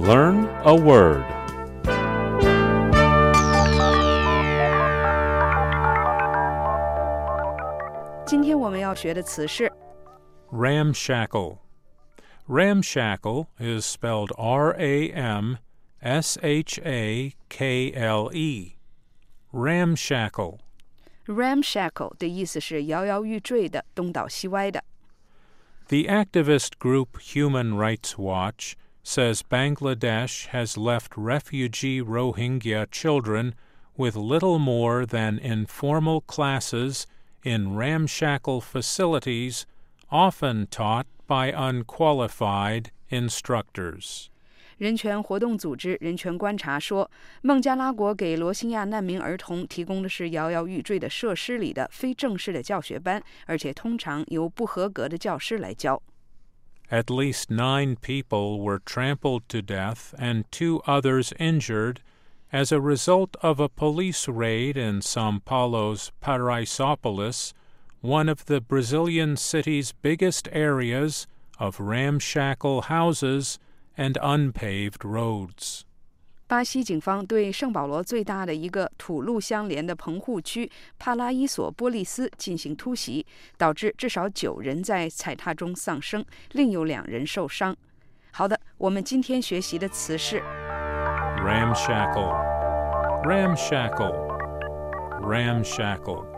Learn a word. 今天我们要学的词是 Ramshackle. Ramshackle is spelled R A M S H A K L E. Ramshackle. ramshackle 的意思是摇摇欲坠的、东倒西歪的。 The activist group Human Rights Watch says Bangladesh has left refugee Rohingya children with little more than informal classes in ramshackle facilities, often taught by unqualified instructors. 人权活动组织人权观察说，孟加拉国给罗兴亚难民儿童提供的是摇摇欲坠的设施里的非正式的教学班，而且通常由不合格的教师来教。 At least nine people were trampled to death and two others injured as a result of a police raid in Sao Paulo's Paraisópolis, one of the Brazilian city's biggest areas of ramshackle houses and unpaved roads. 巴西警方对圣保罗最大的一个土路相连的棚户区帕拉伊索波利斯进行突袭，导致至少九人在踩踏中丧生，另有两人受伤。好的，我们今天学习的词是 Ramshackle. Ramshackle. Ramshackle.